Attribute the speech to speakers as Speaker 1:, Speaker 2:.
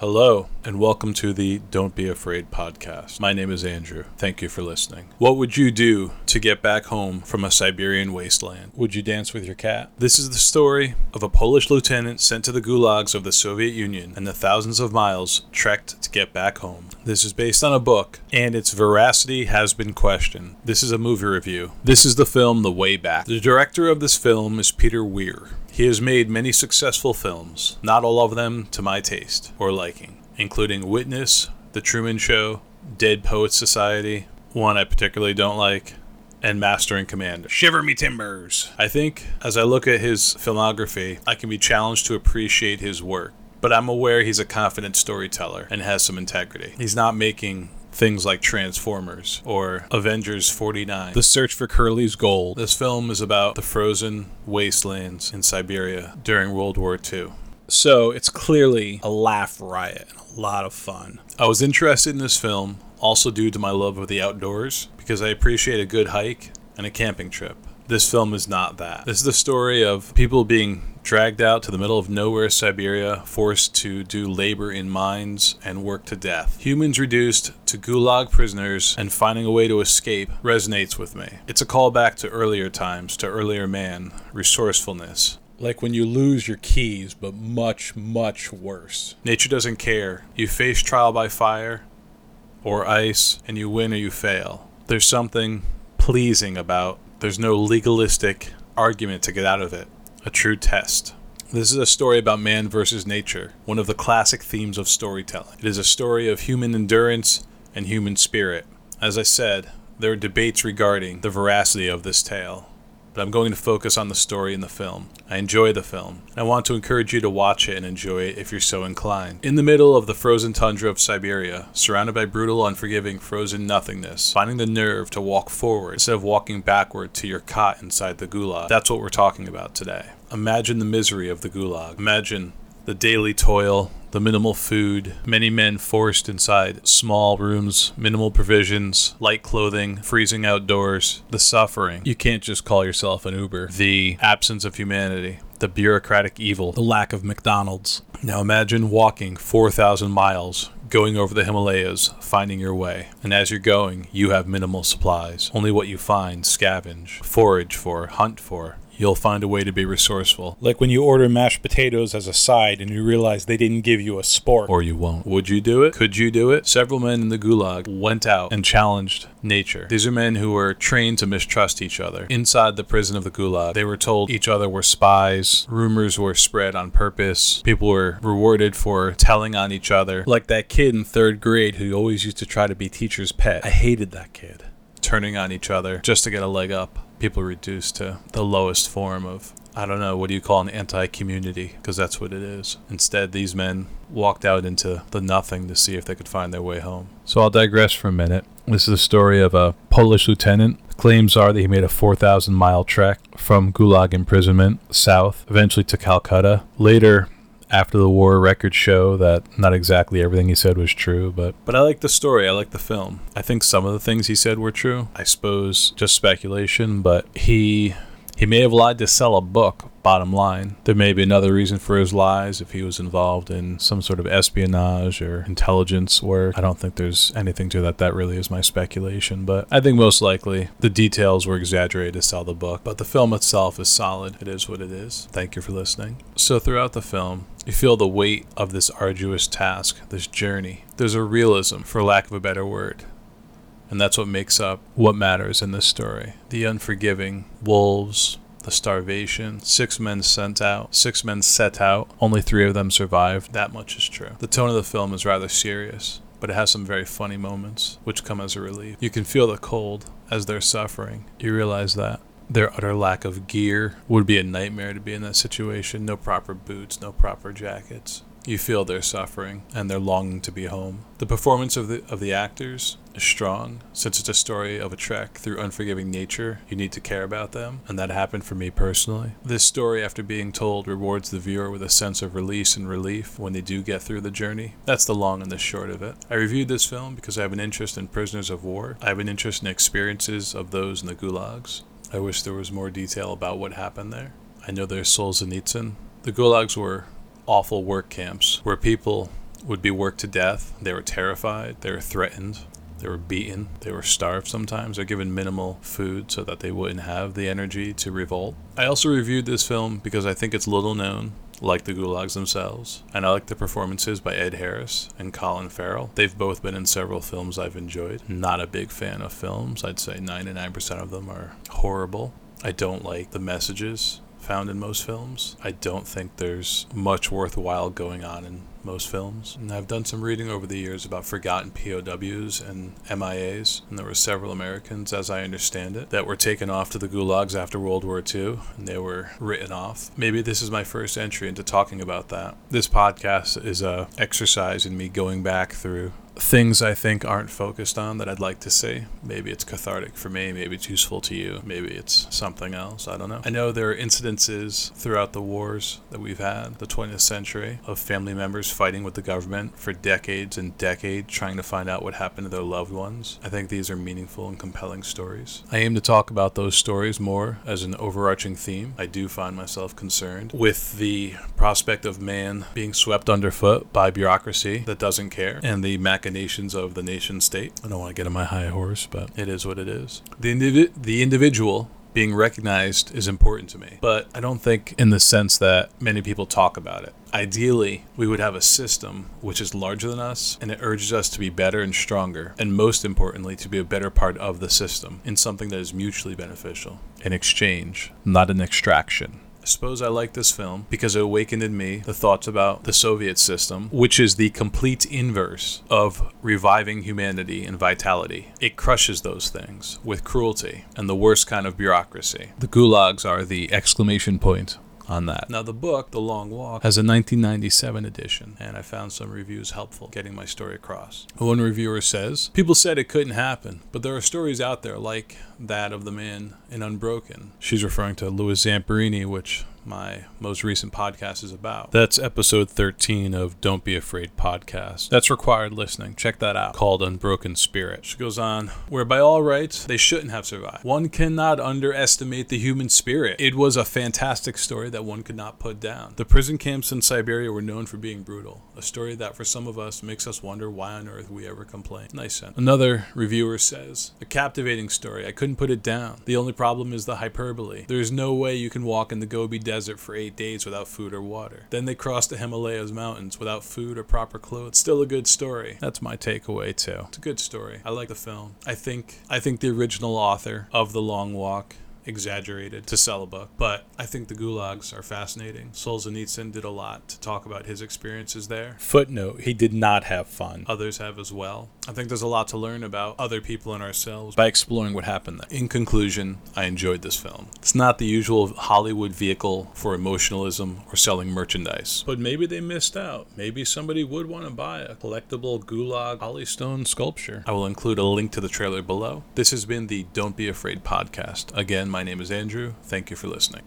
Speaker 1: Hello, and welcome to the Don't Be Afraid podcast. My name is Andrew. Thank you for listening. What would you do to get back home from a Siberian wasteland? Would you dance with your cat? This is the story of a Polish lieutenant sent to the gulags of the Soviet Union and the thousands of miles trekked get back home. This is based on a book, and its veracity has been questioned. This is a movie review. This is the film The Way Back. The director of this film is Peter Weir. He has made many successful films, not all of them to my taste or liking, including Witness, The Truman Show, Dead Poets Society, one I particularly don't like, and Master and Commander. Shiver me timbers! I think as I look at his filmography, I can be challenged to appreciate his work. But I'm aware he's a confident storyteller and has some integrity. He's not making things like Transformers or Avengers 49. The Search for Curly's Gold. This film is about the frozen wastelands in Siberia during World War II. So it's clearly a laugh riot and a lot of fun. I was interested in this film also due to my love of the outdoors because I appreciate a good hike and a camping trip. This film is not that. This is the story of people being dragged out to the middle of nowhere Siberia, forced to do labor in mines and work to death. Humans reduced to gulag prisoners and finding a way to escape resonates with me. It's a callback to earlier times, to earlier man, resourcefulness. Like when you lose your keys, but much, much worse. Nature doesn't care. You face trial by fire or ice, and you win or you fail. There's something pleasing about there's no legalistic argument to get out of it. A true test. This is a story about man versus nature, one of the classic themes of storytelling. It is a story of human endurance and human spirit. As I said, there are debates regarding the veracity of this tale but I'm going to focus on the story in the film. I enjoy the film. I want to encourage you to watch it and enjoy it if you're so inclined. In the middle of the frozen tundra of Siberia, surrounded by brutal, unforgiving, frozen nothingness, finding the nerve to walk forward instead of walking backward to your cot inside the gulag. That's what we're talking about today. Imagine the misery of the gulag. Imagine the daily toil, the minimal food, many men forced inside small rooms, minimal provisions, light clothing, freezing outdoors, the suffering. You can't just call yourself an Uber. The absence of humanity, the bureaucratic evil, the lack of McDonald's. Now imagine walking 4,000 miles going over the Himalayas, finding your way. And as you're going, you have minimal supplies. Only what you find, scavenge, forage for, hunt for you'll find a way to be resourceful. Like when you order mashed potatoes as a side and you realize they didn't give you a spork. Or you won't. Would you do it? Could you do it? Several men in the Gulag went out and challenged nature. These are men who were trained to mistrust each other. Inside the prison of the Gulag, they were told each other were spies, rumors were spread on purpose, people were rewarded for telling on each other. Like that kid in third grade who always used to try to be teacher's pet. I hated that kid. Turning on each other just to get a leg up people reduced to the lowest form of I don't know, what do you call an anti community? Because that's what it is. Instead, these men walked out into the nothing to see if they could find their way home. So I'll digress for a minute. This is a story of a Polish lieutenant. Claims are that he made a 4,000 mile trek from Gulag imprisonment south, eventually to Calcutta. Later, after the war records show that not exactly everything he said was true, but but I like the story. I like the film. I think some of the things he said were true. I suppose just speculation, but he he may have lied to sell a book, bottom line. There may be another reason for his lies if he was involved in some sort of espionage or intelligence work. I don't think there's anything to that. That really is my speculation, but I think most likely the details were exaggerated to sell the book. But the film itself is solid. It is what it is. Thank you for listening. So, throughout the film, you feel the weight of this arduous task, this journey. There's a realism, for lack of a better word. And that's what makes up what matters in this story. The unforgiving wolves, the starvation, six men sent out, six men set out, only three of them survived. That much is true. The tone of the film is rather serious, but it has some very funny moments, which come as a relief. You can feel the cold as they're suffering. You realize that their utter lack of gear would be a nightmare to be in that situation. No proper boots, no proper jackets. You feel their suffering and their longing to be home. The performance of the of the actors is strong. Since it's a story of a trek through unforgiving nature, you need to care about them, and that happened for me personally. This story, after being told, rewards the viewer with a sense of release and relief when they do get through the journey. That's the long and the short of it. I reviewed this film because I have an interest in prisoners of war. I have an interest in experiences of those in the gulags. I wish there was more detail about what happened there. I know there's souls in Solzhenitsyn. The gulags were awful work camps where people would be worked to death. They were terrified. They were threatened. They were beaten. They were starved sometimes. They're given minimal food so that they wouldn't have the energy to revolt. I also reviewed this film because I think it's little known like the Gulags themselves, and I like the performances by Ed Harris and Colin Farrell. They've both been in several films I've enjoyed. Not a big fan of films, I'd say 99% of them are horrible. I don't like the messages found in most films. I don't think there's much worthwhile going on in most films. And I've done some reading over the years about forgotten POWs and MIAs, and there were several Americans, as I understand it, that were taken off to the gulags after World War II, and they were written off. Maybe this is my first entry into talking about that. This podcast is a exercise in me going back through things I think aren't focused on that I'd like to see. Maybe it's cathartic for me, maybe it's useful to you, maybe it's something else. I don't know. I know there are incidences throughout the wars that we've had, the 20th century, of family members fighting with the government for decades and decades trying to find out what happened to their loved ones. I think these are meaningful and compelling stories. I aim to talk about those stories more as an overarching theme. I do find myself concerned with the prospect of man being swept underfoot by bureaucracy that doesn't care and the machinations of the nation state. I don't want to get on my high horse, but it is what it is. The, indivi- the individual being recognized is important to me, but I don't think in the sense that many people talk about it. Ideally, we would have a system which is larger than us and it urges us to be better and stronger, and most importantly, to be a better part of the system in something that is mutually beneficial. An exchange, not an extraction. I suppose I like this film because it awakened in me the thoughts about the Soviet system, which is the complete inverse of reviving humanity and vitality. It crushes those things with cruelty and the worst kind of bureaucracy. The gulags are the exclamation point on that. Now, the book, The Long Walk, has a 1997 edition, and I found some reviews helpful getting my story across. One reviewer says, People said it couldn't happen, but there are stories out there like that of the man in Unbroken. She's referring to Louis Zamperini, which my most recent podcast is about. That's episode 13 of Don't Be Afraid podcast. That's required listening. Check that out. Called Unbroken Spirit. She goes on, where by all rights, they shouldn't have survived. One cannot underestimate the human spirit. It was a fantastic story that one could not put down. The prison camps in Siberia were known for being brutal. A story that for some of us makes us wonder why on earth we ever complain. Nice sentence. Another reviewer says, a captivating story. I couldn't put it down. The only problem is the hyperbole. There's no way you can walk in the Gobi Desert for eight days without food or water. Then they cross the Himalayas mountains without food or proper clothes. Still a good story. That's my takeaway too. It's a good story. I like the film. I think I think the original author of The Long Walk exaggerated to sell a book. But I think the gulags are fascinating. Solzhenitsyn did a lot to talk about his experiences there. Footnote, he did not have fun. Others have as well. I think there's a lot to learn about other people and ourselves by exploring what happened there. In conclusion, I enjoyed this film. It's not the usual Hollywood vehicle for emotionalism or selling merchandise, but maybe they missed out. Maybe somebody would want to buy a collectible gulag holystone sculpture. I will include a link to the trailer below. This has been the Don't Be Afraid podcast. Again, my name is Andrew. Thank you for listening.